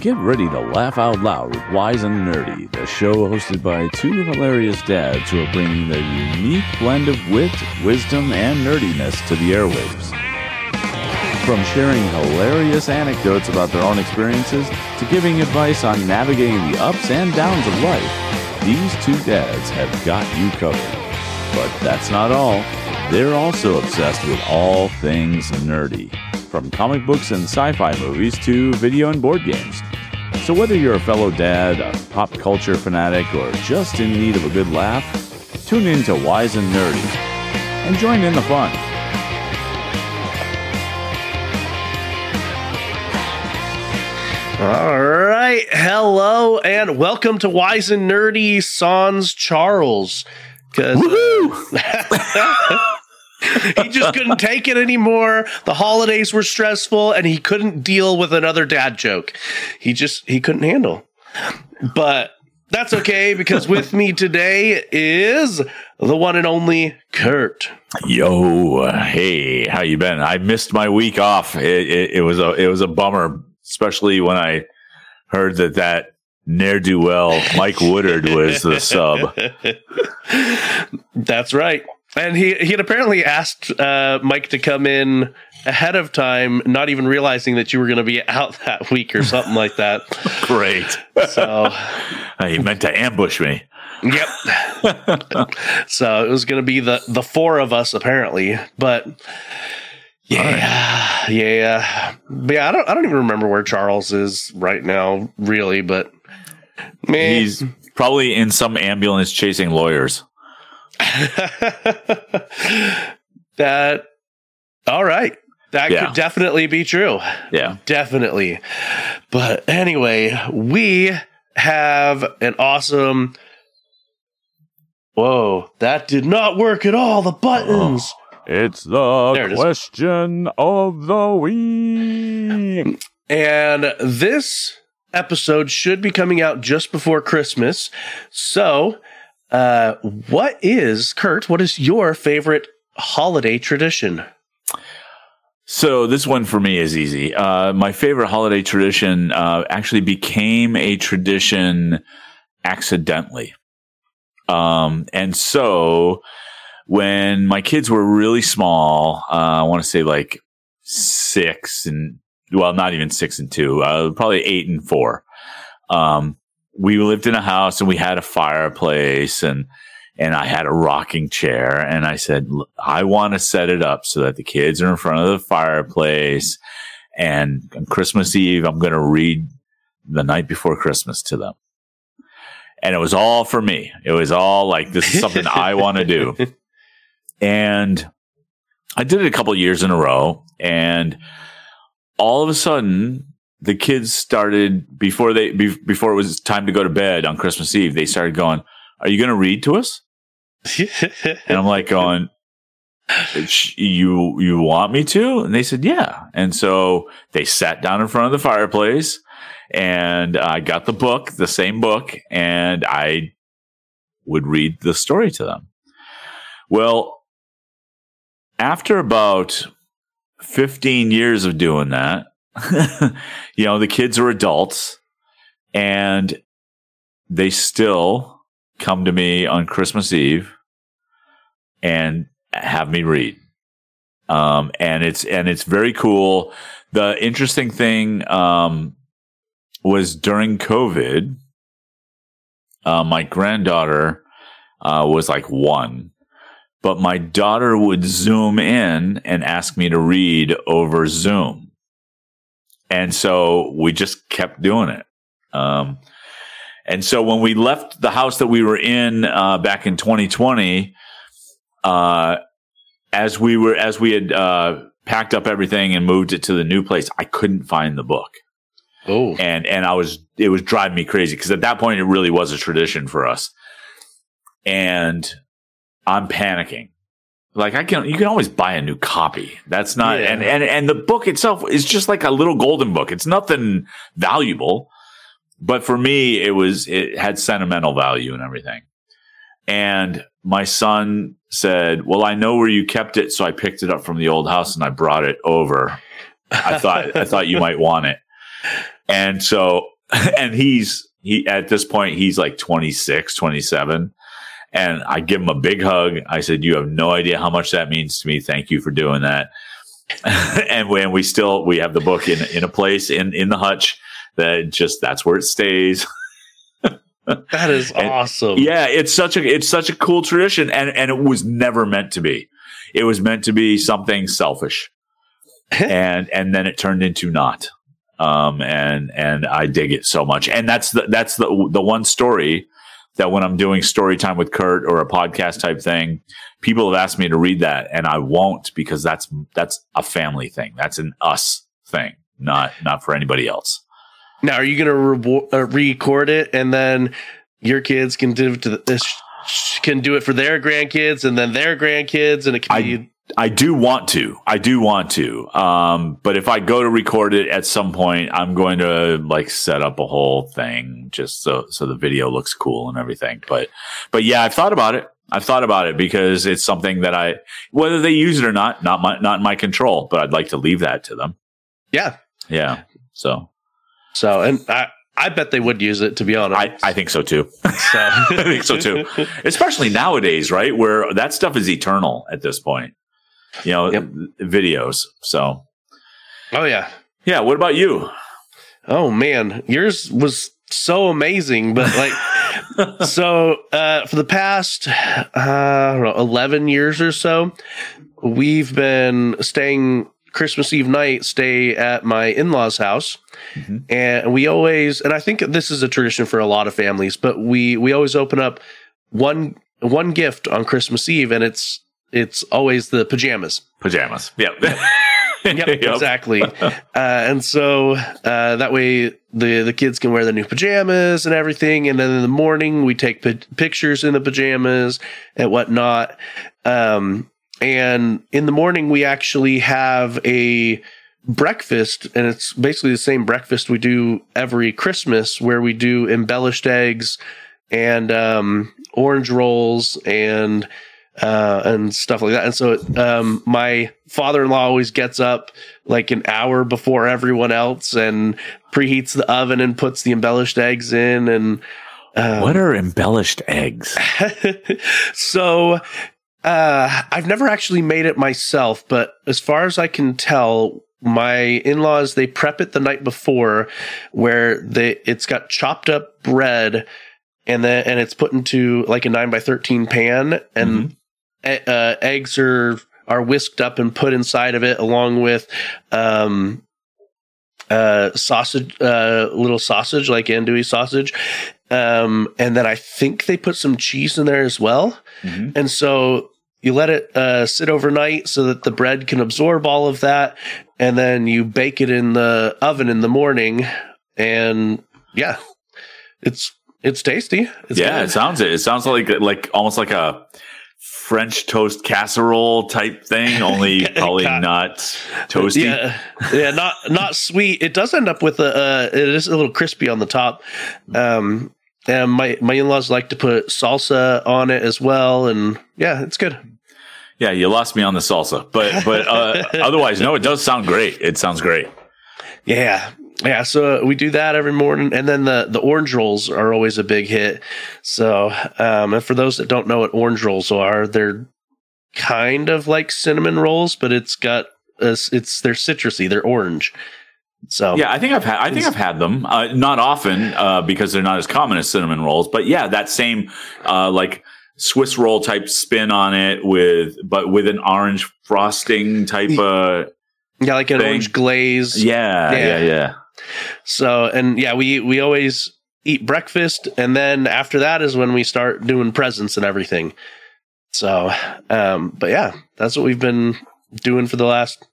Get ready to laugh out loud with Wise and Nerdy, the show hosted by two hilarious dads who are bringing their unique blend of wit, wisdom, and nerdiness to the airwaves. From sharing hilarious anecdotes about their own experiences to giving advice on navigating the ups and downs of life, these two dads have got you covered. But that's not all. They're also obsessed with all things nerdy, from comic books and sci fi movies to video and board games. So, whether you're a fellow dad, a pop culture fanatic, or just in need of a good laugh, tune in to Wise and Nerdy and join in the fun. All right. Hello and welcome to Wise and Nerdy Sans Charles. Because he just couldn't take it anymore. The holidays were stressful and he couldn't deal with another dad joke. He just he couldn't handle. But that's okay because with me today is the one and only Kurt. Yo, hey, how you been? I missed my week off. It, it, it was a it was a bummer, especially when I heard that that ne'er do well Mike Woodard was the sub. That's right. And he he had apparently asked uh, Mike to come in ahead of time, not even realizing that you were going to be out that week or something like that. Great. So he meant to ambush me. Yep. so it was going to be the the four of us apparently, but yeah, right. yeah, but yeah. I don't I don't even remember where Charles is right now, really. But man, he's probably in some ambulance chasing lawyers. that all right. That yeah. could definitely be true. Yeah. Definitely. But anyway, we have an awesome Whoa, that did not work at all. The buttons. Oh, it's the it question is. of the week. And this episode should be coming out just before Christmas. So, uh, what is, Kurt, what is your favorite holiday tradition? So this one for me is easy. Uh, my favorite holiday tradition uh, actually became a tradition accidentally. Um, and so when my kids were really small, uh, I want to say like six and well, not even six and two, uh, probably eight and four. Um, we lived in a house and we had a fireplace and and I had a rocking chair and I said I want to set it up so that the kids are in front of the fireplace and on Christmas Eve I'm going to read the night before Christmas to them and it was all for me. It was all like this is something I want to do, and I did it a couple years in a row, and all of a sudden the kids started before they be, before it was time to go to bed on Christmas Eve. They started going, "Are you going to read to us?" and I'm like going. You you want me to? And they said yeah. And so they sat down in front of the fireplace and I got the book, the same book, and I would read the story to them. Well, after about 15 years of doing that, you know, the kids are adults and they still come to me on Christmas Eve and have me read. Um, and it's, and it's very cool. The interesting thing, um, was during COVID. Uh, my granddaughter uh, was like one, but my daughter would zoom in and ask me to read over Zoom. And so we just kept doing it. Um, and so when we left the house that we were in uh, back in 2020, uh, as we were as we had uh, packed up everything and moved it to the new place, I couldn't find the book. Oh, and and I was it was driving me crazy because at that point it really was a tradition for us, and I'm panicking. Like I can, you can always buy a new copy. That's not, yeah. and and and the book itself is just like a little golden book. It's nothing valuable, but for me, it was it had sentimental value and everything. And my son said, "Well, I know where you kept it, so I picked it up from the old house and I brought it over. I thought I thought you might want it." And so, and he's, he, at this point, he's like 26, 27. And I give him a big hug. I said, You have no idea how much that means to me. Thank you for doing that. and when we still, we have the book in, in a place in, in the hutch that just, that's where it stays. That is And- awesome. Yeah, it's such a it's such a cool tradition, and and it was never meant to be. It was meant to be something selfish, and and then it turned into not. Um, and and I dig it so much, and that's the that's the the one story that when I'm doing story time with Kurt or a podcast type thing, people have asked me to read that, and I won't because that's that's a family thing. That's an us thing, not not for anybody else. Now, are you going to re- uh, record it and then your kids can do it to the, this can do it for their grandkids and then their grandkids and it can I- be I do want to. I do want to. Um, but if I go to record it at some point, I'm going to like set up a whole thing just so so the video looks cool and everything. But but yeah, I've thought about it. I've thought about it because it's something that I whether they use it or not, not my not in my control. But I'd like to leave that to them. yeah. Yeah. So So and I I bet they would use it to be honest. I, I think so too. so. I think so too. Especially nowadays, right? Where that stuff is eternal at this point. You know, Yep. videos. So oh yeah. yeah. What about you? Oh man, yours was so amazing, but like so uh for the past uh, I don't know, 11 years or so, we've been staying Christmas Eve night stay at my in-laws house. Mhm. And we always and I think this is a tradition for a lot of families, but we we always open up one one gift on Christmas Eve and it's it's always the pajamas. Pajamas. Yep. Yep, exactly. uh, and so uh, that way the the kids can wear the new pajamas and everything. And then in the morning we take pi- pictures in the pajamas and whatnot. Um, and in the morning we actually have a breakfast, and it's basically the same breakfast we do every Christmas, where we do embellished eggs and um, orange rolls and uh, and stuff like that. And so, um, my father-in-law always gets up like an hour before everyone else and preheats the oven and puts the embellished eggs in. And um, What are embellished eggs? so, uh, I've never actually made it myself, but as far as I can tell, my in-laws they prep it the night before, where they it's got chopped up bread. And then, and it's put into like a nine by thirteen pan, and e- uh, eggs are are whisked up and put inside of it along with um uh sausage uh little sausage like andouille sausage um and then i think they put some cheese in there as well Mhm. and so you let it uh, sit overnight so that the bread can absorb all of that and then you bake it in the oven in the morning and yeah it's it's tasty it's yeah, good. it sounds it. It sounds like like almost like a French toast casserole type thing, only probably not toasty. Yeah, yeah, not not sweet. It does end up with a. Uh, it is a little crispy on the top. Um, and my my in laws like to put salsa on it as well, and yeah, it's good. Yeah, you lost me on the salsa, but but uh, otherwise, no, it does sound great. It sounds great. Yeah, yeah. So we do that every morning, and then the the orange rolls are always a big hit. So, um, and for those that don't know what orange rolls are, they're kind of like cinnamon rolls, but it's got a, it's they're citrusy, they're orange. So Yeah, I think I've had I think I've had them. Uh, not often uh, because they're not as common as cinnamon rolls, but yeah, that same uh, like Swiss roll type spin on it with but with an orange frosting type. Uh, yeah, like an Thing. orange glaze. yeah, Yeah. yeah, yeah. So and yeah, we we always eat breakfast, and then after that is when we start doing presents and everything. So, um, but yeah, that's what we've been doing for the last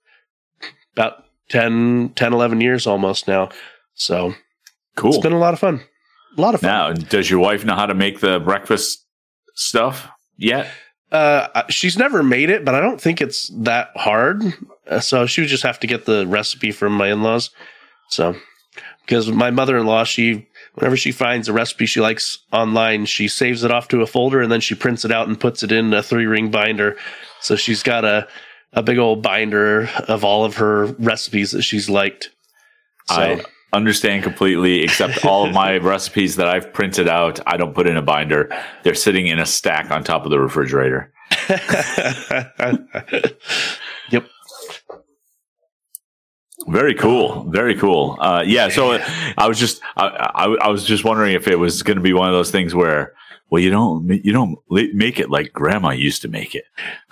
about 10, 10 11 years almost now. So Cool. it's been a lot of fun. A lot of fun. Now, does your wife know how to make the breakfast stuff yet? Uh, she's never made it, but I don't think it's that hard. Uh, so she would just have to get the recipe from my in laws. So, because my mother in law, she, whenever she finds a recipe she likes online, she saves it off to a folder and then she prints it out and puts it in a three ring binder. So she's got a, a big old binder of all of her recipes that she's liked. So, I understand completely. Except all of my recipes that I've printed out, I don't put in a binder. They're sitting in a stack on top of the refrigerator. Very cool. Very cool. Uh, yeah. So I was just, I, I, I was just wondering if it was going to be one of those things where, well, you don't, you don't make it like grandma used to make it.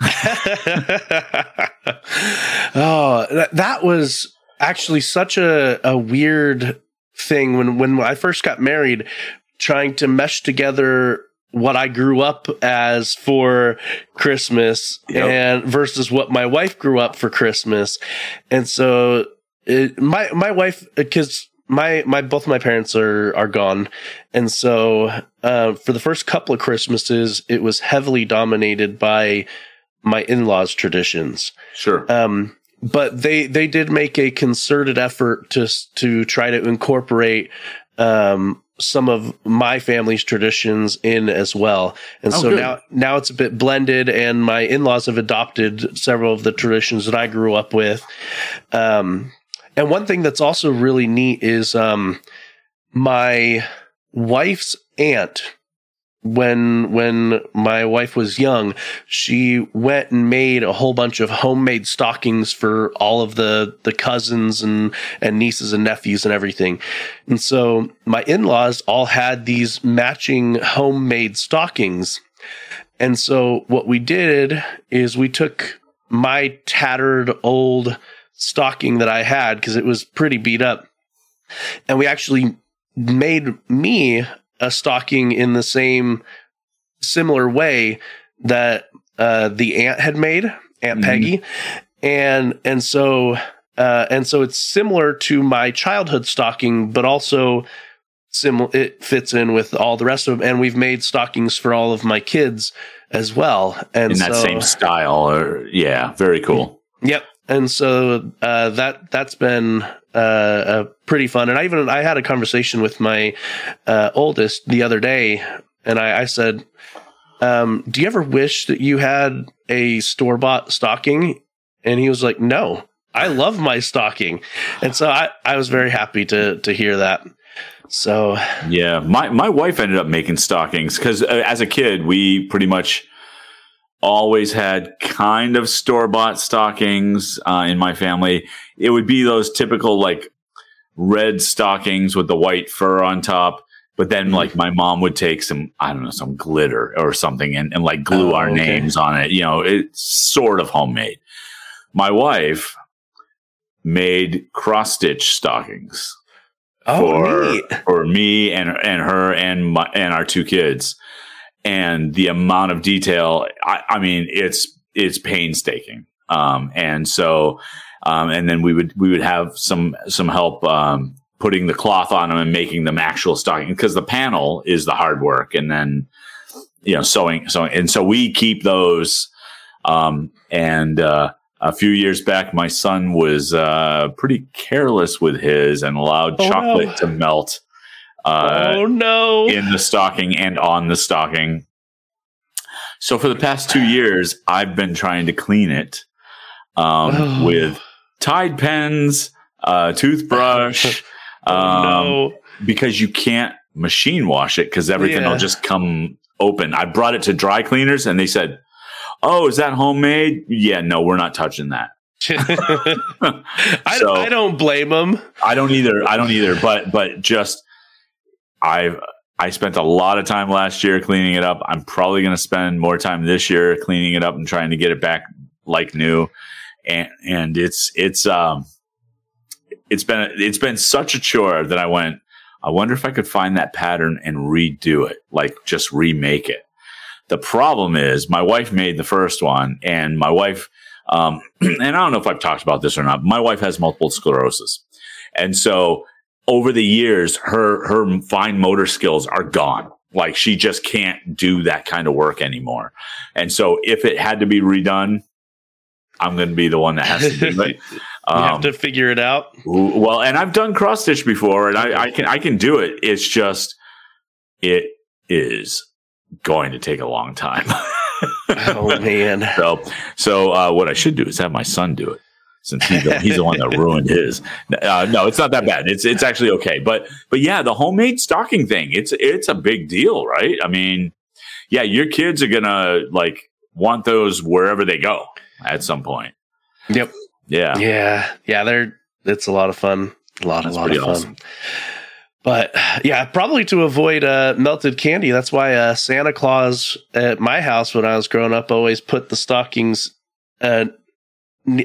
oh, that, that was actually such a, a weird thing when, when I first got married, trying to mesh together what I grew up as for Christmas yep. and versus what my wife grew up for Christmas. And so it, my my wife because my my both my parents are are gone, and so uh, for the first couple of Christmases, it was heavily dominated by my in laws' traditions. Sure. Um, but they they did make a concerted effort to to try to incorporate um, some of my family's traditions in as well. And oh, so good. now now it's a bit blended and my in-laws have adopted several of the traditions that I grew up with. Um, and one thing that's also really neat is um, my wife's aunt when when my wife was young, she went and made a whole bunch of homemade stockings for all of the the cousins and and nieces and nephews and everything. And so my in-laws all had these matching homemade stockings. And so what we did is we took my tattered old stocking that I had because it was pretty beat up. And we actually made me a stocking in the same similar way that uh, the aunt had made, Aunt mm-hmm. Peggy. And and so uh, and so it's similar to my childhood stocking, but also similar it fits in with all the rest of them. And we've made stockings for all of my kids as well. And in that so, same style or yeah, very cool. Yep and so uh, that that's been uh, uh, pretty fun. And I even I had a conversation with my uh, oldest the other day, and I, I said, um, "Do you ever wish that you had a store bought stocking?" And he was like, "No, I love my stocking," and so I I was very happy to to hear that. So yeah, my my wife ended up making stockings because uh, as a kid we pretty much always had kind of store bought stockings uh, in my family. It would be those typical like red stockings with the white fur on top. But then, mm-hmm. like, my mom would take some, I don't know, some glitter or something and, and like glue oh, our okay. names on it. You know, it's sort of homemade. My wife made cross stitch stockings oh, for, neat. for me and, and her and my, and our two kids and the amount of detail. I, I mean, it's it's painstaking. Um, and so, um, and then we would we would have some some help um, putting the cloth on them and making them actual stocking because the panel is the hard work, and then you know sewing sewing, and so we keep those. Um, and uh, a few years back, my son was uh, pretty careless with his and allowed oh, chocolate no. to melt uh, oh no! In the stocking and on the stocking. So for the past two years, I've been trying to clean it um, oh. with Tide pens, uh, toothbrush. oh, um, no. Because you can't machine wash it because everything yeah. will just come open. I brought it to dry cleaners and they said, "Oh, is that homemade?" Yeah, no, we're not touching that. I, I don't blame them. I don't either. I don't either. But but just I I spent a lot of time last year cleaning it up. I'm probably going to spend more time this year cleaning it up and trying to get it back like new. And and it's it's um it's been it's been such a chore that I went. I wonder if I could find that pattern and redo it, like just remake it. The problem is my wife made the first one, and my wife, um, and I don't know if I've talked about this or not. My wife has multiple sclerosis, and so over the years, her her fine motor skills are gone. Like she just can't do that kind of work anymore. And so if it had to be redone, I'm going to be the one that has to do it. Um, you have to figure it out. Well, and I've done cross stitch before, and I, I can I can do it. It's just it is going to take a long time. oh man! So so uh, what I should do is have my son do it. Since he's the, he's the one that ruined his. Uh, no, it's not that bad. It's it's actually okay. But but yeah, the homemade stocking thing. It's it's a big deal, right? I mean, yeah, your kids are gonna like want those wherever they go at some point. Yep. Yeah. Yeah. Yeah. They're it's a lot of fun. A lot, That's a lot of fun. awesome. But yeah, probably to avoid uh, melted candy. That's why uh, Santa Claus at my house when I was growing up always put the stockings uh,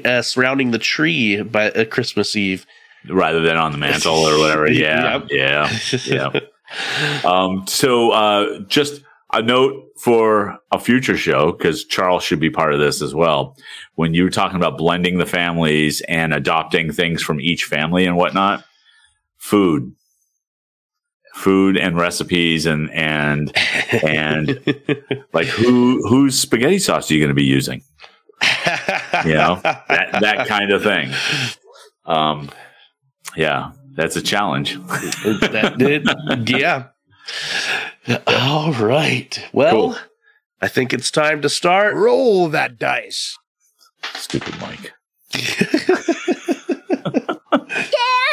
uh, surrounding the tree by uh, Christmas Eve. Rather than on the mantle or whatever. Yeah. Yeah. Yeah. Um, so uh, just a note for a future show because Charles should be part of this as well. When you were talking about blending the families and adopting things from each family and whatnot, food, food and recipes and and and like who whose spaghetti sauce are you going to be using? You know that that kind of thing. Um, yeah, that's a challenge. that did, yeah. All right. Well, Cool. I think it's time to start. Roll that dice. Stupid Mike. Can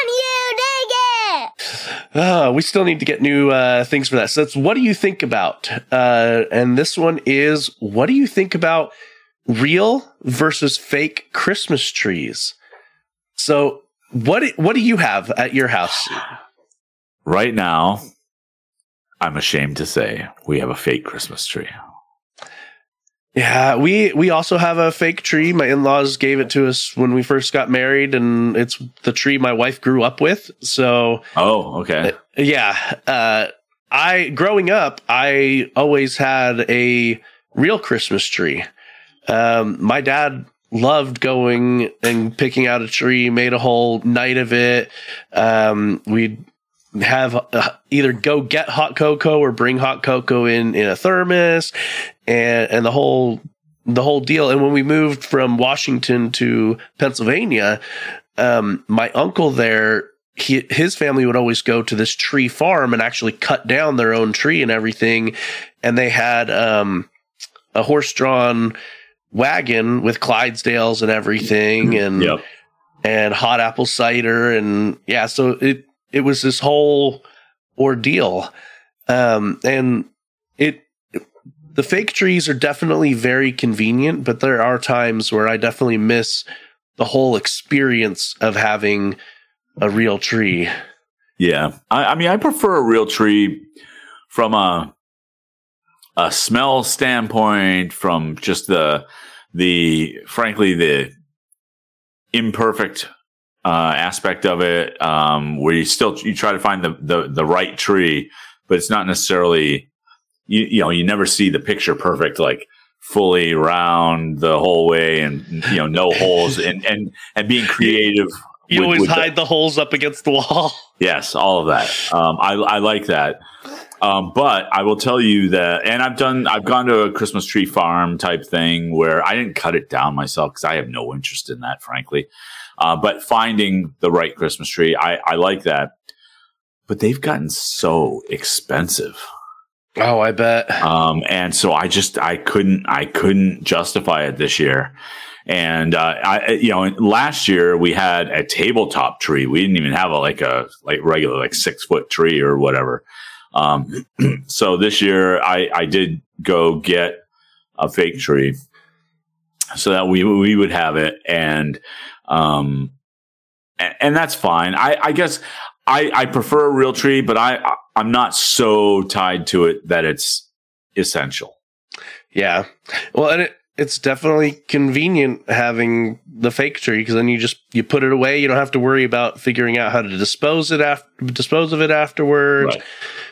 you dig it? Uh, we still need to get new uh, things for that. So, it's what do you think about? Uh, and this one is what do you think about real versus fake Christmas trees? So, what what do you have at your house? Right now, I'm ashamed to say we have a fake Christmas tree. Yeah, we we also have a fake tree. My in-laws gave it to us when we first got married and it's the tree my wife grew up with. So, Oh, okay. yeah, uh I growing up, I always had a real Christmas tree. Um my dad loved going and picking out a tree, made a whole night of it. Um we'd have uh, either go get hot cocoa or bring hot cocoa in in a thermos and and the whole the whole deal and when we moved from Washington to Pennsylvania um my uncle there he, his family would always go to this tree farm and actually cut down their own tree and everything and they had um a horse-drawn wagon with Clydesdales and everything and Yep. and hot apple cider and yeah so it it was this whole ordeal um and it the fake trees are definitely very convenient but there are times where i definitely miss the whole experience of having a real tree Yeah. I, I mean, I prefer a real tree from a a smell standpoint, from just the the frankly the imperfect uh, aspect of it, um, where you still you try to find the, the the right tree, but it's not necessarily you you know you never see the picture perfect like fully round the whole way and you know no holes and and and being creative you with- always with the- hide the holes up against the wall Yes, all of that. Um, I, I like that. Um, but I will tell you that, and I've done, I've gone to a Christmas tree farm type thing where I didn't cut it down myself because I have no interest in that, frankly. Uh, but finding the right Christmas tree, I, I like that. But they've gotten so expensive. oh i bet Um, and so I just I couldn't I couldn't justify it this year. And uh, I you know last year we had a tabletop tree. We didn't even have a like a like regular like six foot tree or whatever. Um, so this year I I did go get a fake tree so that we we would have it and um and, and that's fine. I I guess I I prefer a real tree, but I I- I'm not so tied to it that it's essential. Yeah. Well, and it, it's definitely convenient having the fake tree because then you just you put it away. You don't have to worry about figuring out how to dispose it after dispose of it afterwards. Right.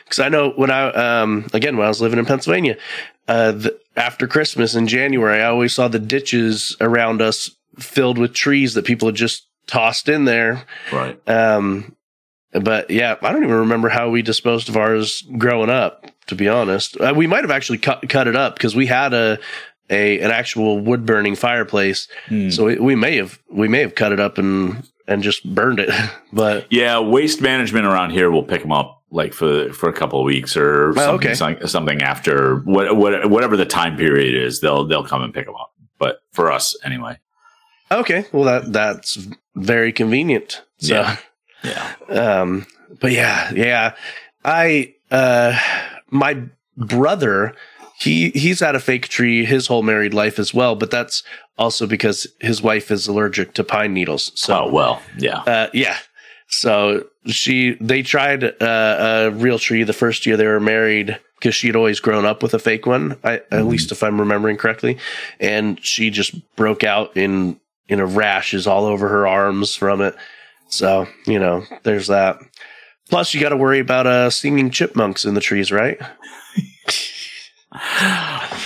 Because I know when I um again when I was living in Pennsylvania, uh, the, after Christmas in January, I always saw the ditches around us filled with trees that people had just tossed in there. Right. Um, but yeah, I don't even remember how we disposed of ours growing up. To be honest, uh, we might have actually cut cut it up because we had a a an actual wood burning fireplace. Hmm. So we, we may have we may have cut it up and and just burned it. but Yeah, waste management around here will pick them up like for for a couple of weeks or something, Oh, okay. something after what, what whatever the time period is. They'll they'll come and pick them up. But for us anyway, Okay, well that that's very convenient. So, Yeah. Yeah. um, but yeah, yeah, I uh, my brother, he he's had a fake tree his whole married life as well, but that's also because his wife is allergic to pine needles. So, Oh well. Yeah. uh, yeah. So she they tried uh, a real tree the first year they were married because she had always grown up with a fake one. I, At least if I'm remembering correctly, and she just broke out in in a rashes all over her arms from it. So you know, there's that. Plus, you got to worry about uh, singing chipmunks in the trees, right?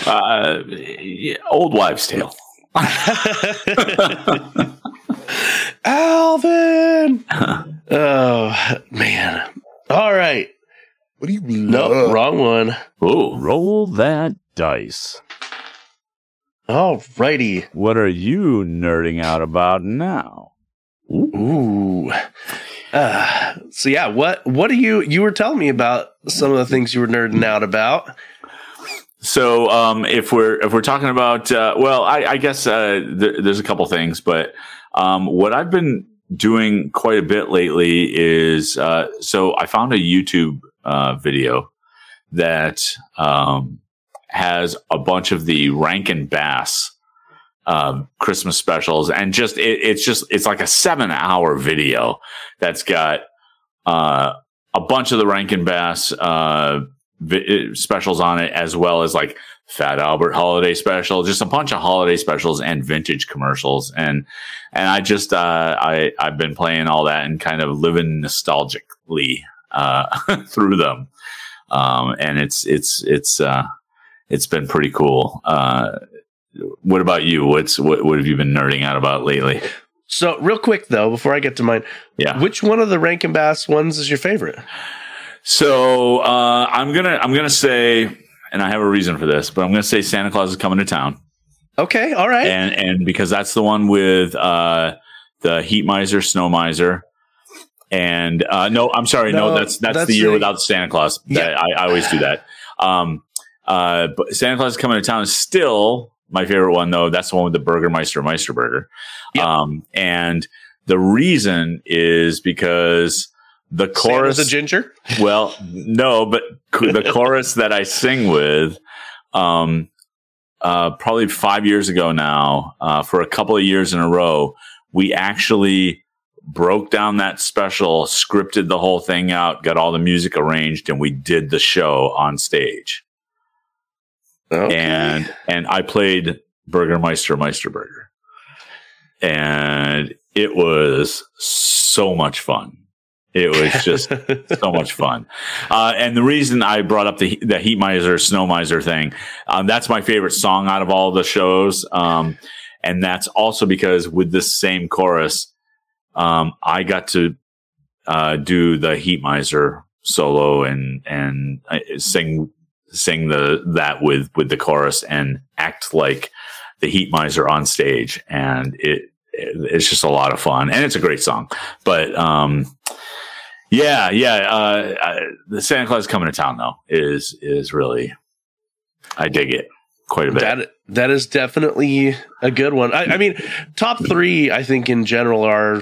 Uh, yeah, old wives' tale. Alvin. oh man. All right. What do you No, wrong one. Ooh. Roll that dice. All righty. What are you nerding out about now? Ooh. Uh, so yeah, what what do you you were telling me about some of the things you were nerding out about? So, um, if we're if we're talking about, uh, well, I, I guess uh, th- there's a couple things, but um, what I've been doing quite a bit lately is uh, so I found a YouTube uh, video that um, has a bunch of the Rankin Bass um, Christmas specials, and just it, it's just it's like a seven hour video that's got uh, a bunch of the Rankin Bass uh, vi- specials on it, as well as like Fat Albert holiday special, just a bunch of holiday specials and vintage commercials, and and I just uh, I I've been playing all that and kind of living nostalgically uh, through them, um, and it's it's it's uh, it's been pretty cool. Uh, what about you? What's what, what have you been nerding out about lately? So real quick though, before I get to mine, Yeah. which one of the Rankin Bass ones is your favorite? So uh, I'm gonna I'm gonna say, and I have a reason for this, but I'm gonna say Santa Claus is coming to town, Okay, all right. and and because that's the one with uh, the Heat Miser, Snow Miser, and uh, no, I'm sorry, no, No, that's that's, that's the year the- without Santa Claus. That- I, I always do that. Um, uh, but Santa Claus is coming to town is still my favorite one, though. That's the one with the Burgermeister Meisterburger. Yep. Um, and the reason is because the Santa's chorus a ginger. well, no, but the chorus that I sing with, um, uh, probably five years ago now, uh, for a couple of years in a row, we actually broke down that special, scripted the whole thing out, got all the music arranged, and we did the show on stage. Okay. And and I played Burgermeister Meisterburger, and it was so much fun. It was just so much fun. Uh, and the reason I brought up the the Heat Miser, Snow Miser thing, um, that's my favorite song out of all the shows. Um, and that's also because with this same chorus, um, I got to uh, do the Heat Miser solo and and uh, sing sing the that with with the chorus and act like the Heat Miser on stage, and it, it it's just a lot of fun and it's a great song. But um, yeah, yeah. Uh, uh, the Santa Claus coming to town though is is really, I dig it quite a bit. That that is definitely a good one. I, I mean, top three, I think in general are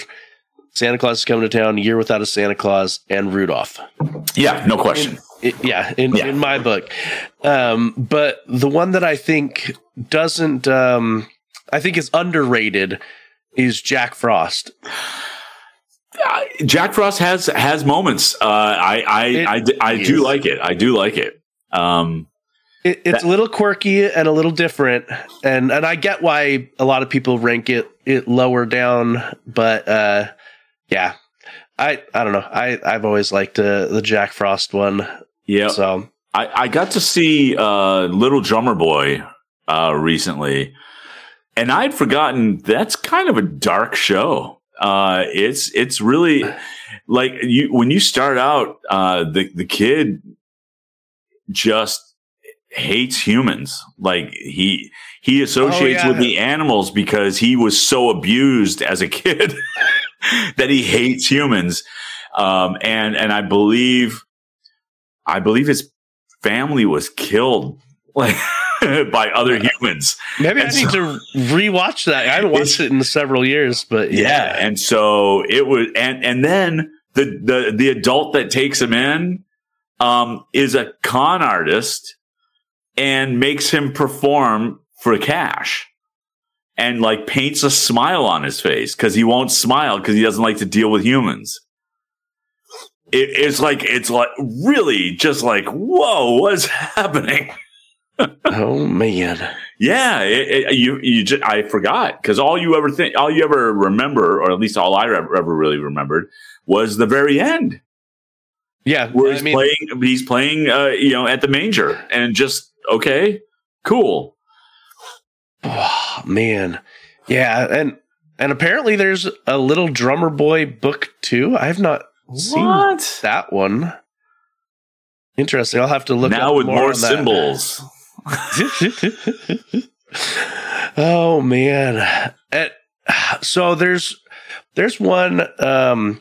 Santa Claus is coming to town, Year Without a Santa Claus, and Rudolph. yeah, no question. I- yeah, in, Yeah. in my book. Um, but the one that I think doesn't, um, I think is underrated is Jack Frost. Jack Frost has has moments. Uh, I I It I, I is. do like it. I do like it. Um, It, it's a little quirky and a little different, and and I get why a lot of people rank it it lower down, but uh, yeah, I I don't know. I I've always liked uh, the Jack Frost one. yeah, So I, I got to see uh, Little Drummer Boy uh, recently, and I'd forgotten that's kind of a dark show. Uh, it's it's really like you when you start out, uh, the the kid just hates humans. Like he he associates Oh, yeah. with the animals because he was so abused as a kid that he hates humans. Um, and and I believe I believe his family was killed like by other humans. Maybe I And need to rewatch that. I haven't watched it in several years, but Yeah. yeah. And so it was, and, and then the, the, the adult that takes him in, um, is a con artist and makes him perform for cash and like paints a smile on his face because he won't smile because he doesn't like to deal with humans. It, it's like, it's like really just like, whoa, what's happening? Oh man. Yeah, it, it, you you just, I forgot because all you ever think, all you ever remember, or at least all I ever, ever really remembered, was the very end Yeah. where I he's mean, playing. He's playing, uh, you know, at the manger, and just okay, cool. oh, man. Yeah, and and apparently there's a little drummer boy book too. I've not seen What that one. Interesting. I'll have to look now up with more, more on that. oh man. And- so there's there's one um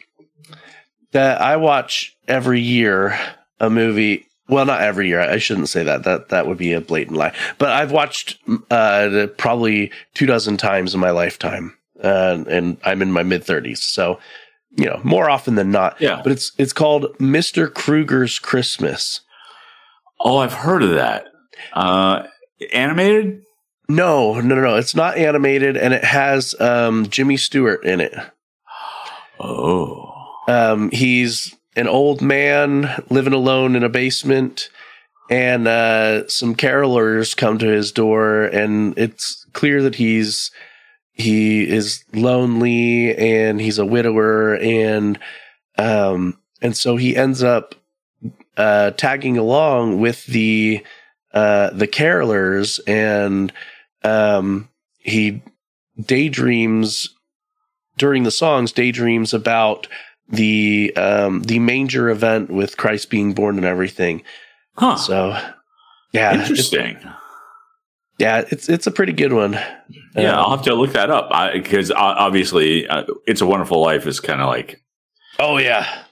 that I watch every year a movie well not every year I shouldn't say that that that would be a blatant lie but I've watched uh probably two dozen times in my lifetime uh, and I'm in my mid 30s so you know more often than not Yeah. but it's it's called Mr. Krueger's Christmas Oh, I've heard of that. Uh, animated. no no no no. It's not animated and it has um Jimmy Stewart in it. Oh, Um, he's an old man living alone in a basement, and uh, some carolers come to his door, and it's clear that he's he is lonely and he's a widower, and um, and so he ends up uh, tagging along with the uh, the carolers, and um, he daydreams during the songs daydreams about the um the manger event with Christ being born and everything. huh? So yeah, it's, Interesting. yeah, it's it's a pretty good one. yeah, Um, I'll have to look that up because obviously, uh, "It's a Wonderful Life" is kind of like oh yeah, uh, the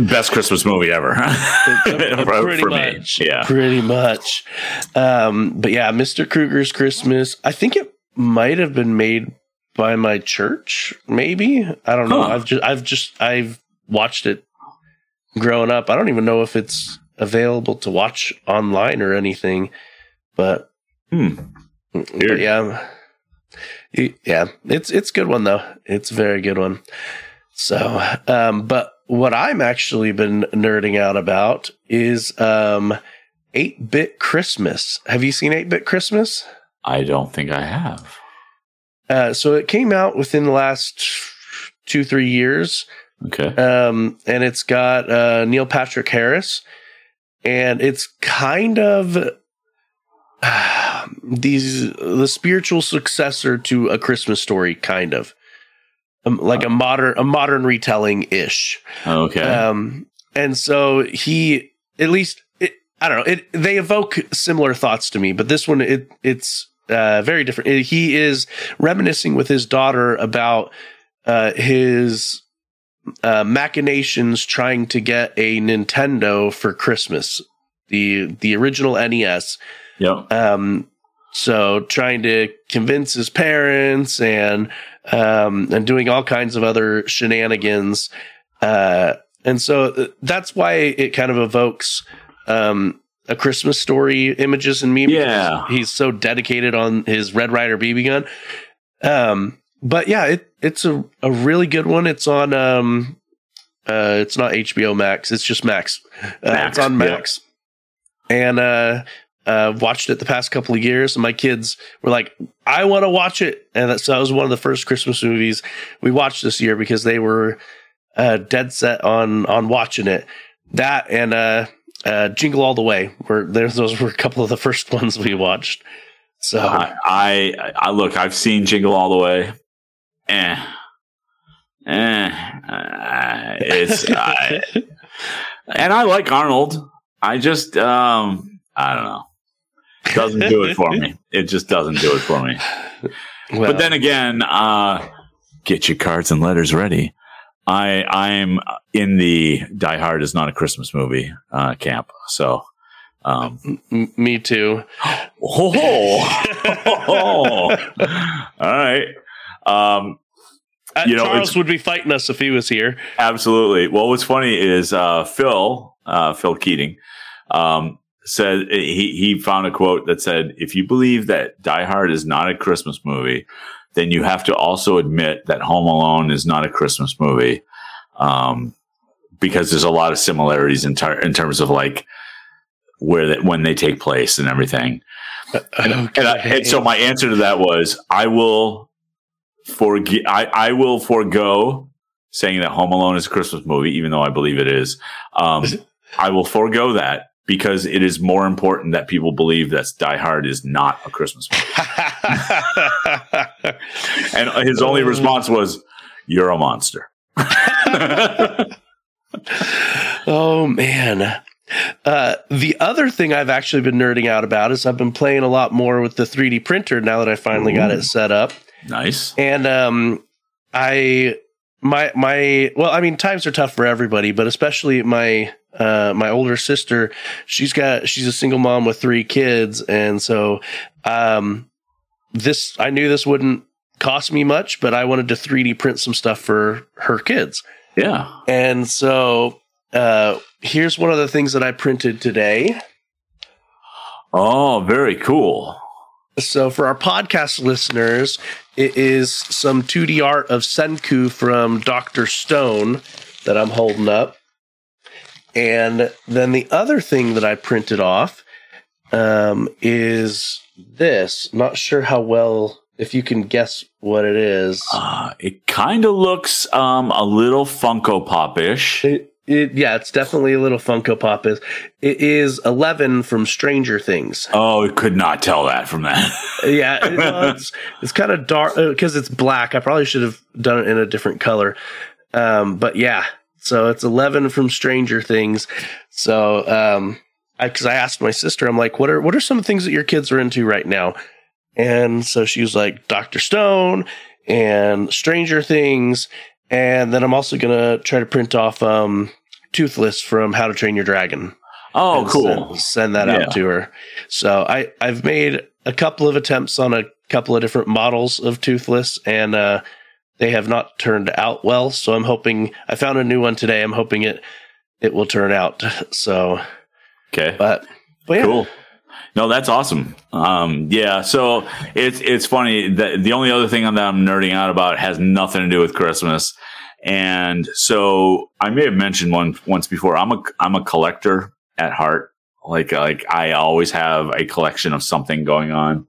best Christmas movie ever Uh, for, pretty for me. much. Yeah, pretty much. Um, but yeah, Mr. Krueger's Christmas. I think it might have been made by my church. Maybe I don't know. Huh. I've just I've just I've watched it growing up. I don't even know if it's available to watch online or anything. But Hmm. But yeah, yeah, it's it's a good one though. It's a very good one. So, um, but what I'm actually been nerding out about is um, 8-bit Christmas. Have you seen 8-bit Christmas? I don't think I have. Uh, so it came out within the last two three years, Okay. um, and it's got uh, Neil Patrick Harris, and it's kind of these the spiritual successor to a Christmas story, kind of um, like a modern a modern retelling ish. Okay. Um, and so he, at least, it, I don't know. It they evoke similar thoughts to me, but this one, it it's uh, very different. It- he is reminiscing with his daughter about uh, his uh, machinations trying to get a Nintendo for Christmas, the the original NES. yep. Um, so trying to convince his parents and um, and doing all kinds of other shenanigans. Uh, and so that's why it kind of evokes um, a Christmas story images in me. Yeah. he's so dedicated on his Red Ryder BB gun. Um, but yeah, it, it's a, a really good one. It's on um, uh, it's not HBO Max. It's just Max. Uh, Max, it's on yeah. Max. And uh, uh, watched it the past couple of years, and my kids were like, "I want to watch it." And that, so that was one of the first Christmas movies we watched this year because they were uh, dead set on on watching it. That and uh, uh, Jingle All the Way were those were a couple of the first ones we watched. So I, I, I look. I've seen Jingle All the Way. Eh. Eh. Uh, it's I, and I like Arnold. I just um I don't know. Doesn't do it for me. It just doesn't do it for me. well, but then again, uh, get your cards and letters ready. I I'm in the Die Hard is not a Christmas movie uh, camp. So um, M- me too. Oh, all right. Um, Uh, You know, Charles would be fighting us if he was here. Absolutely. Well, what's funny is uh, Phil, uh, Phil Keating, um, said he he found a quote that said, "If you believe that Die Hard is not a Christmas movie, then you have to also admit that Home Alone is not a Christmas movie, um, because there's a lot of similarities in, ter- in terms of like where that when they take place and everything." And, I, and so my answer to that was, I will forget. I, I will forego saying that Home Alone is a Christmas movie, even though I believe it is. Um, I will forego that because it is more important that people believe that Die Hard is not a Christmas movie. And his only response was, "You're a monster." oh man. Uh, the other thing I've actually been nerding out about is I've been playing a lot more with the 3D printer now that I finally got it set up. nice. And um, I my my well, I mean, times are tough for everybody, but especially my uh, my older sister. She's got she's a single mom with three kids, and so um, this I knew this wouldn't cost me much, but I wanted to 3D print some stuff for her kids. Yeah. And so uh, here's one of the things that I printed today. Oh, very cool. So for our podcast listeners, it is some 2D art of Senku from Dr. Stone that I'm holding up. And then the other thing that I printed off um, is this. Not sure how well, if you can guess what it is. Uh, it kind of looks um, a little Funko Pop ish. It, it, yeah, it's definitely a little Funko Pop. Is it is Eleven from Stranger Things? Oh, it could not tell that from that. yeah, it- it's it's kind of dark because it's black. I probably should have done it in a different color. Um, but yeah, so it's Eleven from Stranger Things. So um, I because I asked my sister, I'm like, what are what are some things that your kids are into right now? And so she was like, Doctor Stone and Stranger Things, and then I'm also gonna try to print off um, Toothless from How to Train Your Dragon Oh, cool. Send, send that Yeah. out to her. So I I've made a couple of attempts on a couple of different models of Toothless, and uh, they have not turned out well. So I'm hoping I found a new one today. I'm hoping it it will turn out. So, Okay. but but yeah. Cool. No, that's awesome. Um, yeah, so it's it's funny that the only other thing that I'm nerding out about has nothing to do with Christmas, and so I may have mentioned one once before. I'm a I'm a collector at heart. Like like I always have a collection of something going on,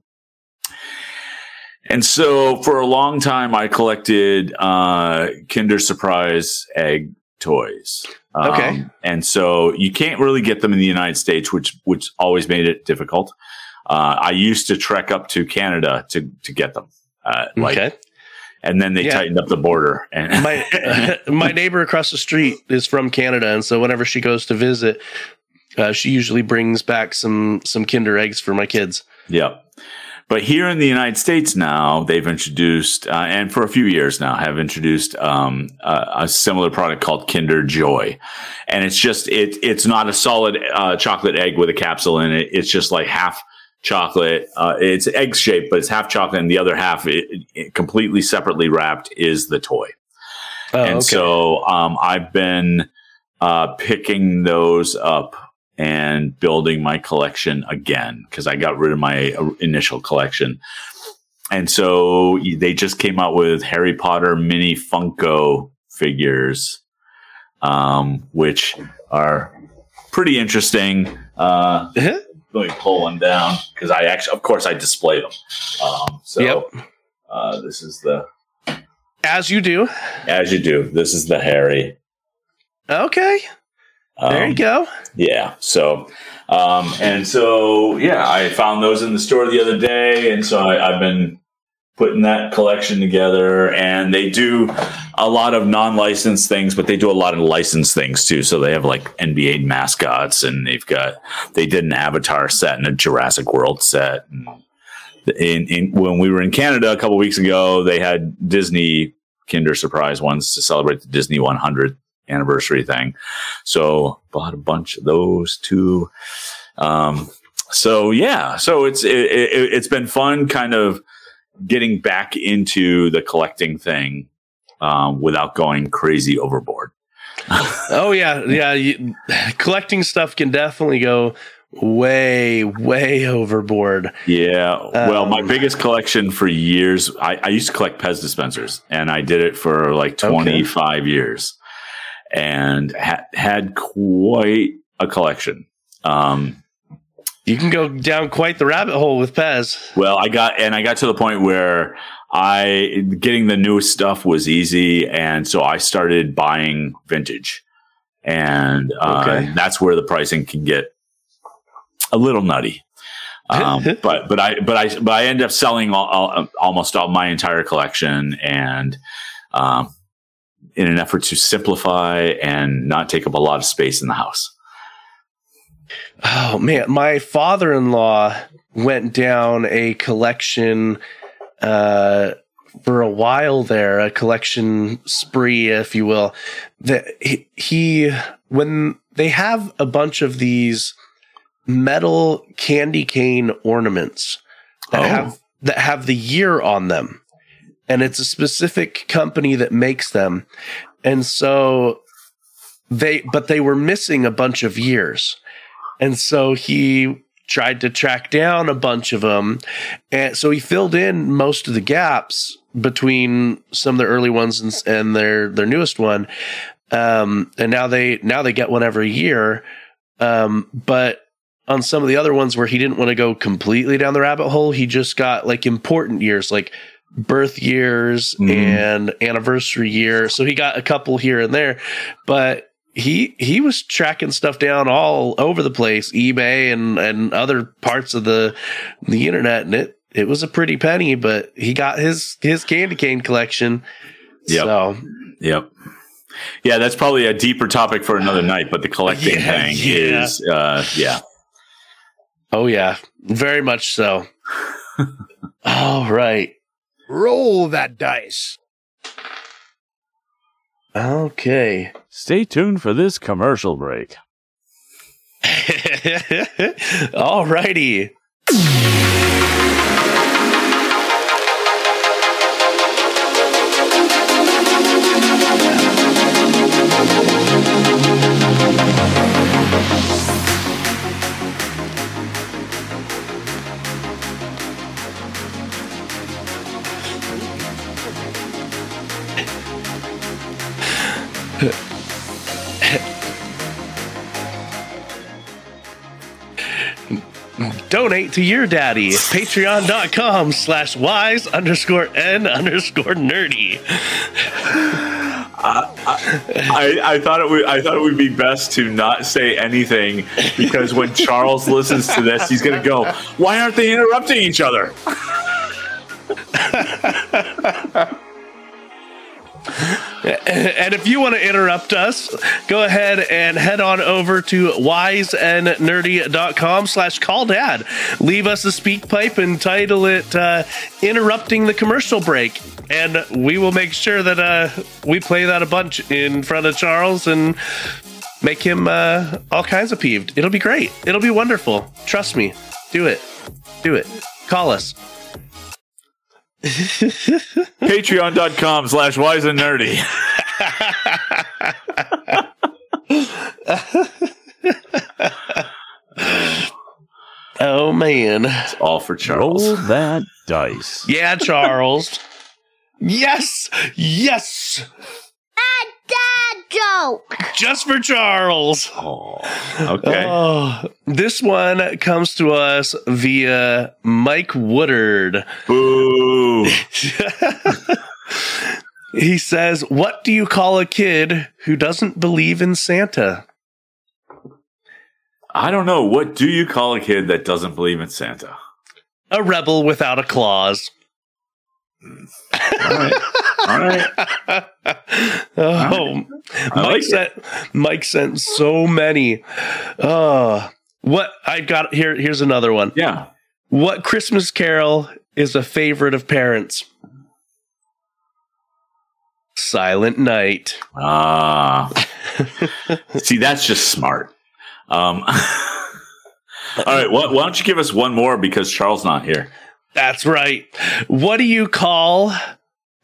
and so for a long time I collected uh, Kinder Surprise egg toys. Okay. Um, and so you can't really get them in the United States, which which always made it difficult. Uh, I used to trek up to Canada to to get them, uh, like, okay. and then they Yeah. tightened up the border. And My my neighbor across the street is from Canada, and so whenever she goes to visit, uh, she usually brings back some some Kinder eggs for my kids. yeah, but here in the United States now, they've introduced, uh, and for a few years now, have introduced um, a, a similar product called Kinder Joy, and it's just it it's not a solid uh, chocolate egg with a capsule in it. It's just like half chocolate. Uh, it's egg shaped, but it's half chocolate, and the other half, it, it completely separately wrapped, is the toy. Oh, and okay. so um, I've been uh, picking those up and building my collection again because I got rid of my uh, initial collection. And so they just came out with Harry Potter mini Funko figures, um, which are pretty interesting. Uh, let me pull one down because I actually, of course, I display them. Um, so Yep. uh, this is the, as you do. as you do, this is the Harry. Okay, there you Um, go. Yeah. So, um, and so, yeah, I found those in the store the other day. And so I, I've been putting that collection together and they do a lot of non-licensed things, but they do a lot of licensed things too. So they have like NBA mascots and they've got, they did an avatar set and a Jurassic World set. And in, in, when we were in Canada a couple weeks ago, they had Disney Kinder Surprise ones to celebrate the Disney 100th anniversary thing. So bought a bunch of those too. Um, so yeah, so it's it, it, it's been fun, kind of getting back into the collecting thing um, without going crazy overboard. Oh yeah, yeah. You, collecting stuff can definitely go way, way overboard. Yeah. Well, my Um, biggest collection for years, I, I used to collect Pez dispensers, and I did it for like 25 years, and ha- had quite a collection. Um, You can go down quite the rabbit hole with Pez. Well, I got and I got to the point where I getting the newest stuff was easy, and so I started buying vintage, and uh, Okay. that's where the pricing can get a little nutty. Um, but but I but I but I end up selling all, all, almost all my entire collection, and um, in an effort to simplify and not take up a lot of space in the house. Oh man, my father-in-law went down a collection uh for a while there, a collection spree, if you will. That he, he when they have a bunch of these metal candy cane ornaments that Oh. have that have the year on them. And it's a specific company that makes them. And so they but they were missing a bunch of years. And so he tried to track down a bunch of them. And so he filled in most of the gaps between some of the early ones and, and their their newest one. Um, and now they now they get one every year. Um, but on some of the other ones where he didn't want to go completely down the rabbit hole, he just got like important years, like birth years Mhm. and anniversary year. So he got a couple here and there, but he he was tracking stuff down all over the place, eBay and and other parts of the the internet, and it it was a pretty penny, but he got his his candy cane collection. Yep. So Yep. Yeah, that's probably a deeper topic for another night, but the collecting Yeah, thing yeah. is, uh, yeah. oh yeah, very much so. all right. Roll that dice. Okay. Stay tuned for this commercial break. all Donate to your daddy. Patreon.com slash wise underscore n underscore nerdy. I, I thought it would I thought it would be best to not say anything because when Charles listens to this, he's gonna go, Why aren't they interrupting each other? And if you want to interrupt us, go ahead and head on over to wiseandnerdy.com slash call dad. Leave us a SpeakPipe and title it uh, Interrupting the Commercial Break. And we will make sure that uh, we play that a bunch in front of Charles and make him uh, all kinds of peeved. It'll be great. It'll be wonderful. Trust me. Do it. Do it. Call us. Patreon.com slash wise and nerdy. Oh, man. It's all for Charles. Roll that dice. Yeah, Charles. yes. Yes. Dad joke. Just for Charles. Oh, okay. Oh, this one comes to us via Mike Woodard. Boo. He says, What do you call a kid who doesn't believe in Santa? I don't know. What do you call a kid that doesn't believe in Santa? A rebel without a clause. All right. All right. Oh, I Mike like sent Mike sent so many. Uh, what I got here? Here's another one. Yeah. What Christmas carol is a favorite of parents? Silent Night. Ah. See, that's just smart. Um, All right. Why, why don't you give us one more because Charles not here? That's right. What do you call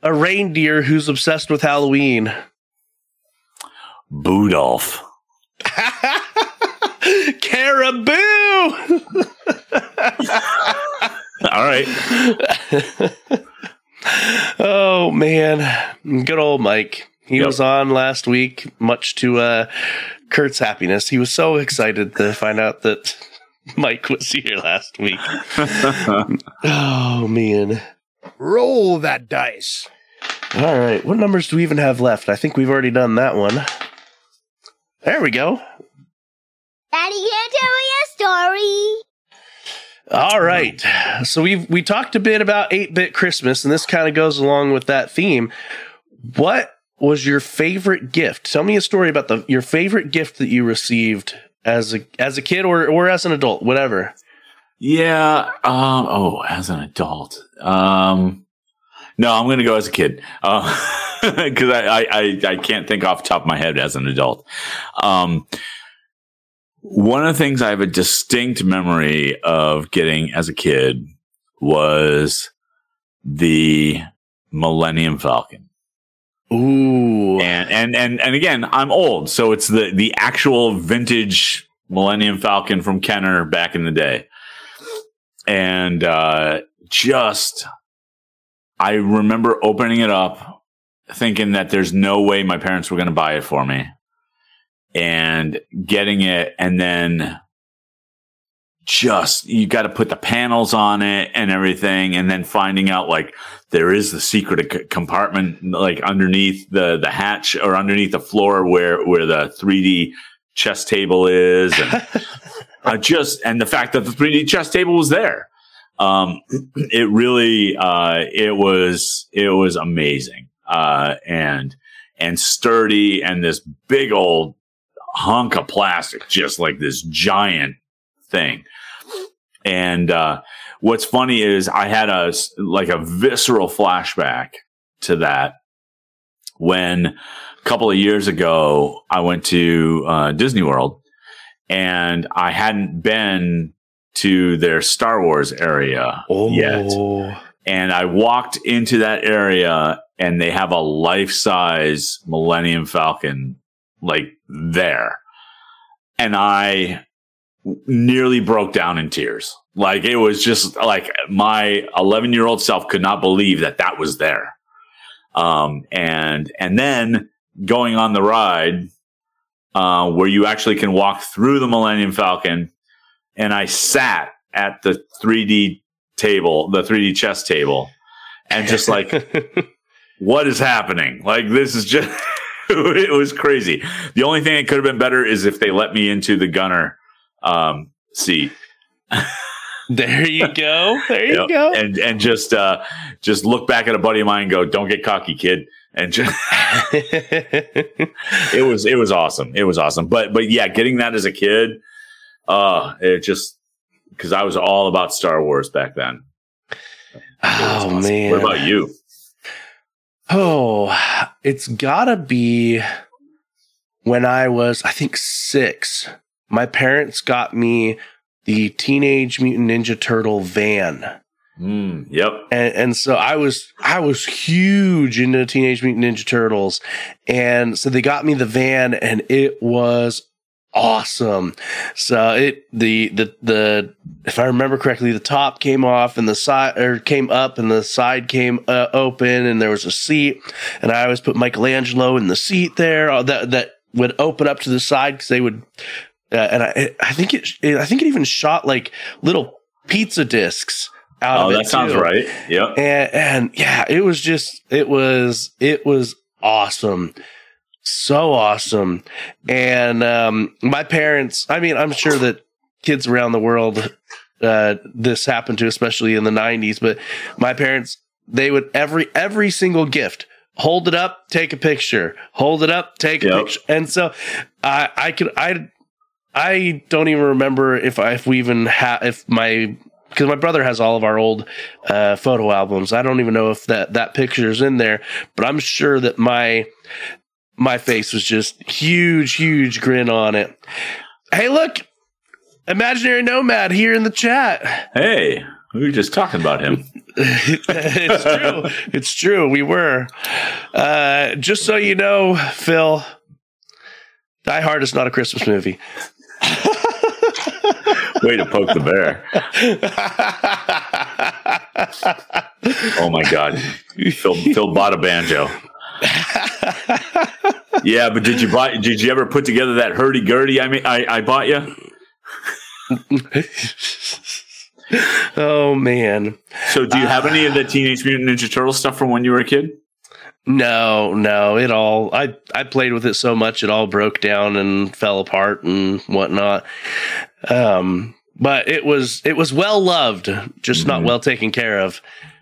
a reindeer who's obsessed with Halloween? Budolf. Caribou. All right. oh man, good old Mike. He Yep. was on last week, much to uh, Kurt's happiness. He was so excited to find out that Mike was here last week. oh man. Roll that dice. All right, what numbers do we even have left? I think we've already done that one. There we go. Daddy can't tell me a story. All right. So we we talked a bit about 8-bit Christmas and this kind of goes along with that theme. What was your favorite gift? Tell me a story about the your favorite gift that you received as a as a kid or or as an adult, whatever. Yeah. Um, oh, as an adult. Um, no, I'm going to go as a kid because I, I, I, I can't think off the top of my head as an adult. Um, one of the things I have a distinct memory of getting as a kid was the Millennium Falcon. Ooh. And, and, and, and again, I'm old. So it's the, the actual vintage Millennium Falcon from Kenner back in the day. And, uh, just, I remember opening it up thinking that there's no way my parents were going to buy it for me and getting it and then just you got to put the panels on it and everything and then finding out like there is the secret compartment like underneath the the hatch or underneath the floor where where the 3D chess table is and I just and the fact that the 3D chess table was there. Um it really uh it was it was amazing uh and and sturdy and this big old hunk of plastic just like this giant thing and uh what's funny is i had a like a visceral flashback to that when a couple of years ago i went to uh, disney world and i hadn't been to their star wars area yet Oh. and I walked into that area and they have a life size Millennium Falcon like there. And I nearly broke down in tears. Like it was just like my 11 year old self could not believe that that was there. Um, and, and then going on the ride, uh, where you actually can walk through the Millennium Falcon and I sat at the 3D table, the 3D chess table, and just like, what is happening? Like, this is just, it was crazy. The only thing that could have been better is if they let me into the gunner um, seat. there you go. There you Yep. go. And and just uh, just look back at a buddy of mine and go, "Don't get cocky, kid." And just, it was it was awesome. It was awesome. But but yeah, getting that as a kid, uh, it just because I was all about Star Wars back then. Oh awesome. man. What about you? Oh, it's gotta be when I was, I think, six. My parents got me the Teenage Mutant Ninja Turtle van. Mm, yep. And, and so I was I was huge into Teenage Mutant Ninja Turtles, and so they got me the van, and it was awesome. So it the the the if I remember correctly, the top came off and the side or came up, and the side came uh, open, and there was a seat, and I always put Michelangelo in the seat there uh, that that would open up to the side because they would. Uh, and I, I think it, I think it even shot like little pizza discs out Oh, of it. that sounds too right. Yep. and and yeah it was just it was it was awesome so awesome. And um my parents i mean i'm sure that kids around the world uh this happened to especially in the 90s but my parents they would every every single gift hold it up take a picture hold it up take a picture. And so i i could i i don't even remember if i if we even have if my because my brother has all of our old uh, photo albums. I don't even know if that that picture is in there, but I'm sure that my my face was just huge, huge grin on it. Hey, look, Imaginary Nomad here in the chat. Hey, we were just talking about him. it's true. It's true. We were. Uh, just so you know, Phil, Die Hard is not a Christmas movie. Way to poke the bear. Oh my god. Phil Phil bought a banjo. Yeah, but did you buy did you ever put together that hurdy gurdy I mean I, I bought you? oh man. So do you have any of the Teenage Mutant Ninja Turtle stuff from when you were a kid? No, no, it all I I played with it so much it all broke down and fell apart and whatnot. Um but it was it was well loved, just not Mhm. well taken care of.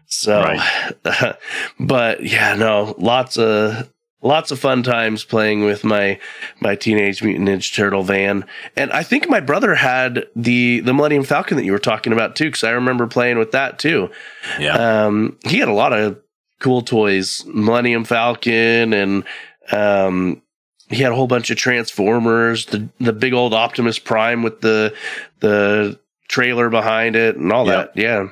So Right. but yeah, no, lots of lots of fun times playing with my my Teenage Mutant Ninja Turtle van. And I think my brother had the the Millennium Falcon that you were talking about too cuz I remember playing with that too. Yeah. Um, he had a lot of cool toys, Millennium Falcon, and um, he had a whole bunch of Transformers, the the big old Optimus Prime with the the trailer behind it, and all Yep. that. Yeah.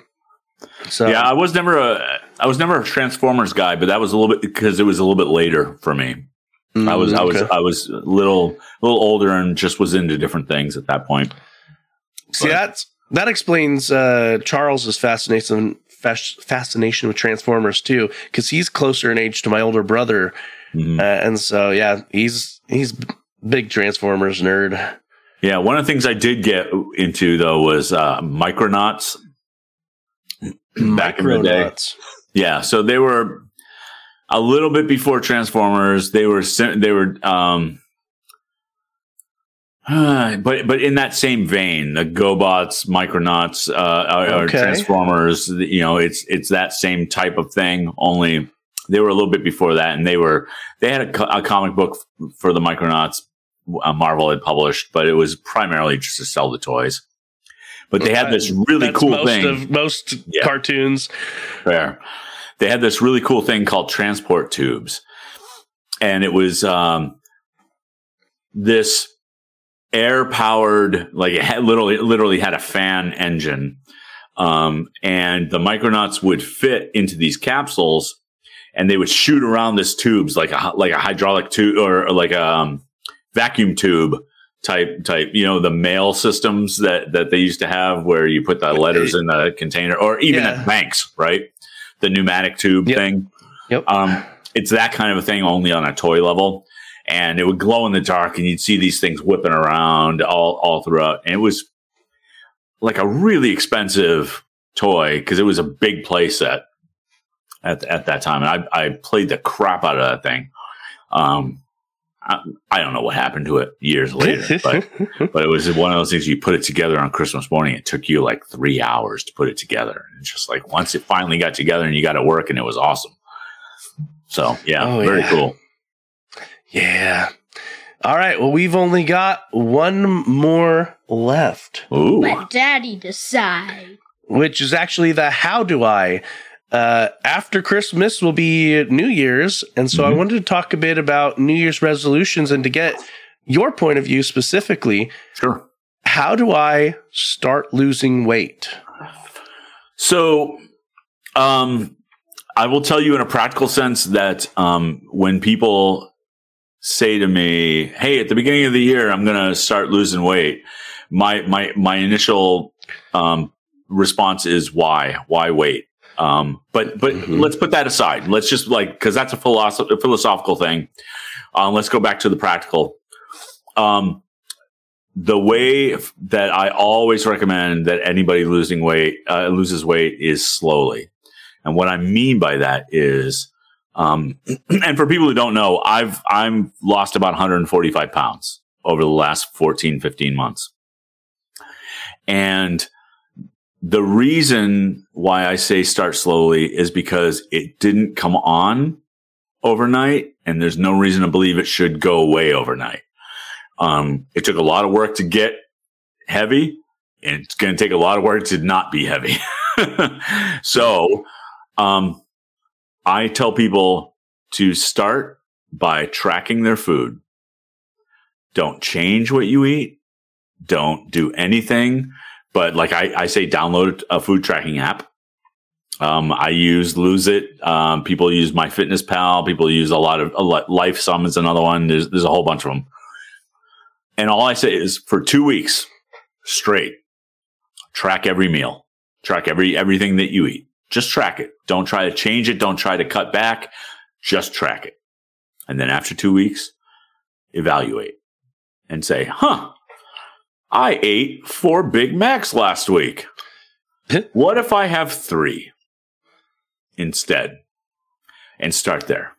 So yeah, I was never a I was never a Transformers guy, but that was a little bit because it was a little bit later for me. I was Mm, I was. I was a little a little older and just was into different things at that point. see that's that explains uh, Charles's fascination fas- fascination with Transformers too, because he's closer in age to my older brother, Mhm. uh, and so yeah, he's he's big Transformers nerd. Yeah, one of the things I did get into though was uh, Micronauts. Back in the day. Yeah, so they were a little bit before Transformers. They were they were um but but in that same vein, the GoBots, Micronauts, uh, Okay. Transformers. You know, it's it's that same type of thing. Only they were a little bit before that, and they were they had a, co- a comic book f- for the Micronauts. Uh, Marvel had published, but it was primarily just to sell the toys. But they had this really That's cool most thing. Of most Yeah. cartoons. Fair. They had this really cool thing called transport tubes, and it was um, this air powered, like it had literally literally had a fan engine, um, and the Micronauts would fit into these capsules, and they would shoot around this tubes like a like a hydraulic tube or, or like a um, vacuum tube type type you know the mail systems that that they used to have where you put the letters in the container or even Yeah. at banks right? The pneumatic tube Yep. thing. Yep. um it's that kind of a thing only on a toy level. And it would glow in the dark and you'd see these things whipping around all all throughout. And it was like a really expensive toy because it was a big play set at, at that time. And I, I played the crap out of that thing. Um I, I don't know what happened to it years later, but but it was one of those things you put it together on Christmas morning. It took you like three hours to put it together. And it's just like once it finally got together and you got it working, it was awesome. So yeah, Oh, very yeah. cool. yeah. All right. Well, we've only got one more left, Ooh, Let Daddy decide. which is actually the how do I. Uh, after Christmas will be New Year's, and so I Mhm. wanted to talk a bit about New Year's resolutions and to get your point of view specifically. sure. How do I start losing weight? So, um, I will tell you in a practical sense that um, when people say to me, "Hey, at the beginning of the year, I'm going to start losing weight," my my my initial um, response is, "Why? Why wait?" Um, but but Mhm. let's put that aside. Let's just like because that's a, philosoph- a philosophical thing. Um, let's go back to the practical. Um, the way that I always recommend that anybody losing weight uh, loses weight is slowly, and what I mean by that is, um, and for people who don't know, I've I'm lost about 145 pounds over the last 14, 15 months, and the reason why I say start slowly is because it didn't come on overnight, and there's no reason to believe it should go away overnight. Um, it took a lot of work to get heavy, and it's going to take a lot of work to not be heavy. so, um, I tell people to start by tracking their food. Don't change what you eat. don't do anything. But like I, I say, download a food tracking app. Um, I use Lose It. Um, people use My Fitness Pal. People use a lot of a lot, Lifesum is another one. There's, there's a whole bunch of them. And all I say is for two weeks straight, track every meal, track every everything that you eat. Just track it. Don't try to change it. Don't try to cut back. Just track it. And then after two weeks, evaluate and say, huh, I ate four Big Macs last week. what if I have three instead? And start there.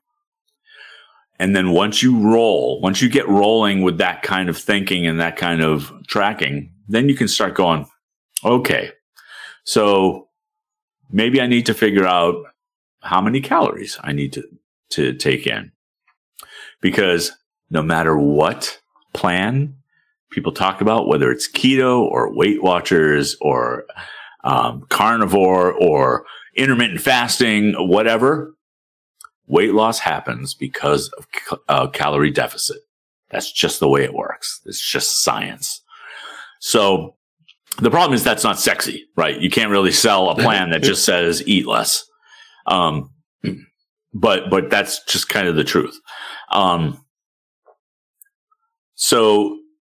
And then once you roll, once you get rolling with that kind of thinking and that kind of tracking, then you can start going, okay, so maybe I need to figure out how many calories I need to, to take in. Because no matter what plan people talk about, whether it's keto or Weight Watchers or um, carnivore or intermittent fasting, whatever, weight loss happens because of ca- uh, calorie deficit. That's just the way it works. It's just science. So the problem is that's not sexy, right? You can't really sell a plan that just says eat less. Um, but, but that's just kind of the truth. Um, so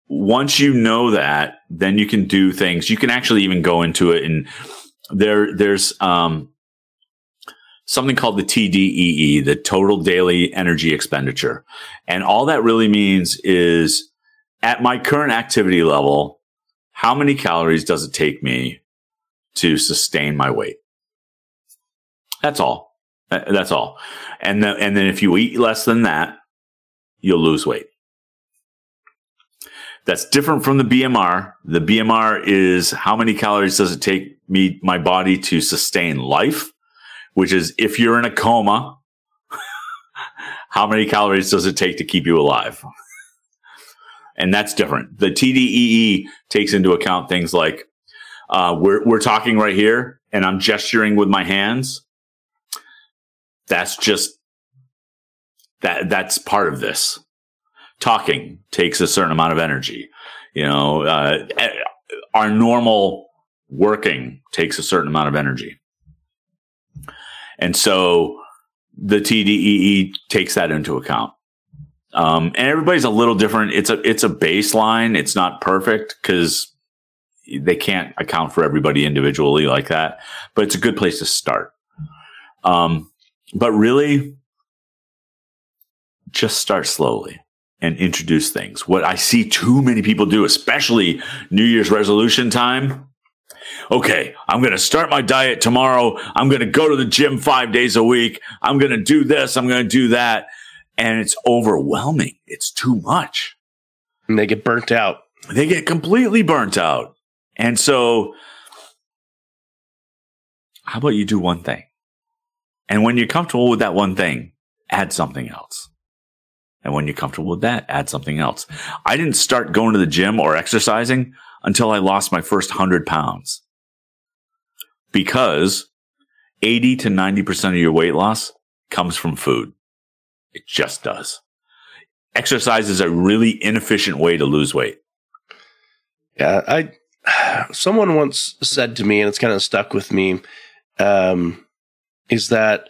once you know that, then you can do things. You can actually even go into it and there, there's, um, something called the TDEE, the total daily energy expenditure. And all that really means is at my current activity level, how many calories does it take me to sustain my weight? That's all. That's all. And then, and then if you eat less than that, you'll lose weight. That's different from the BMR. The BMR is how many calories does it take me, my body to sustain life, which is if you're in a coma, how many calories does it take to keep you alive? and that's different. The TDEE takes into account things like uh, we're we're talking right here, and I'm gesturing with my hands. That's just that that's part of this talking takes a certain amount of energy. You know, uh, our normal working takes a certain amount of energy. And so the TDEE takes that into account. Um, and everybody's a little different. It's a, it's a baseline. It's not perfect because they can't account for everybody individually like that, but it's a good place to start. Um, but really just start slowly and introduce things. What I see too many people do, especially New Year's resolution time. Okay, I'm going to start my diet tomorrow. I'm going to go to the gym five days a week. I'm going to do this. I'm going to do that. And it's overwhelming. It's too much. And they get burnt out. They get completely burnt out. And so, how about you do one thing? And when you're comfortable with that one thing, add something else. And when you're comfortable with that, add something else. I didn't start going to the gym or exercising until I lost my first hundred pounds because 80 to 90% of your weight loss comes from food. It just does. Exercise is a really inefficient way to lose weight. Yeah, I someone once said to me, and it's kind of stuck with me, um, is that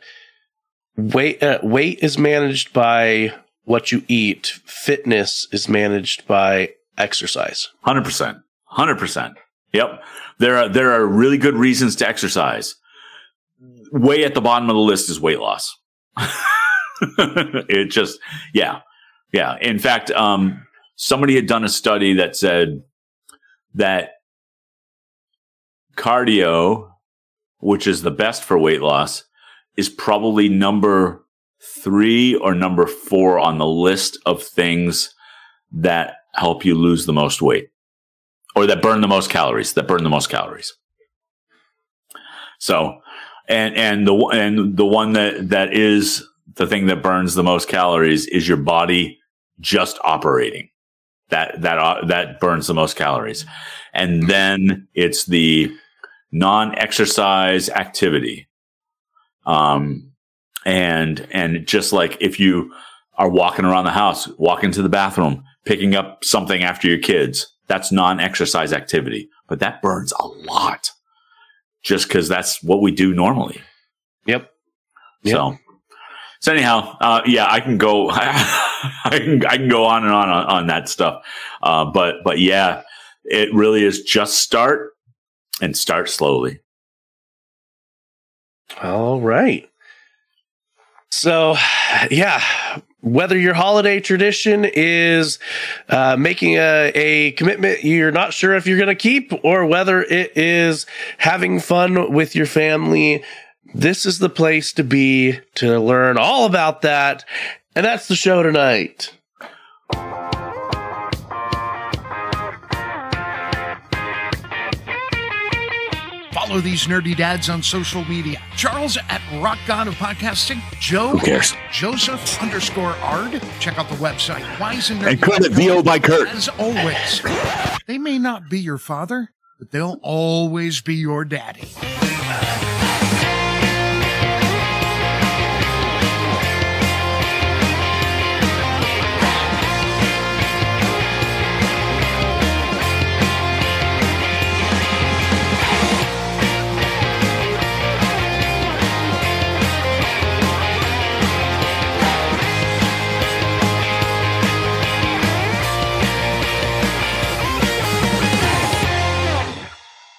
weight uh, weight is managed by what you eat. Fitness is managed by exercise. Hundred percent. Hundred percent. Yep. There are there are really good reasons to exercise. Way at the bottom of the list is weight loss. it just yeah. Yeah. In fact, um, somebody had done a study that said that cardio, which is the best for weight loss, is probably number three or number four on the list of things that help you lose the most weight or that burn the most calories, that burn the most calories. So, and, and the, and the one that, that is the thing that burns the most calories is your body just operating. That, that, uh, that burns the most calories. And then it's the non exercise activity. Um, and, and just like if you are walking around the house, walking to the bathroom, picking up something after your kids, That's non-exercise activity, but that burns a lot just because that's what we do normally. Yep. Yep. So, so anyhow, uh, yeah, I can go, I can, I can go on and on on, on that stuff. Uh, but, but yeah, it really is just start and start slowly. All right. So, yeah, whether your holiday tradition is uh, making a, a commitment you're not sure if you're going to keep, or whether it is having fun with your family, this is the place to be to learn all about that. And that's the show tonight. Follow these nerdy dads on social media. Charles at Rock God of Podcasting. Joe Who cares? Joseph underscore Ard. Check out the website. Wise and And credit VO by Kurt. As always, they may not be your father, but they'll always be your daddy.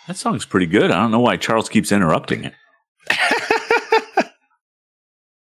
That song's pretty good. I don't know why Charles keeps interrupting it.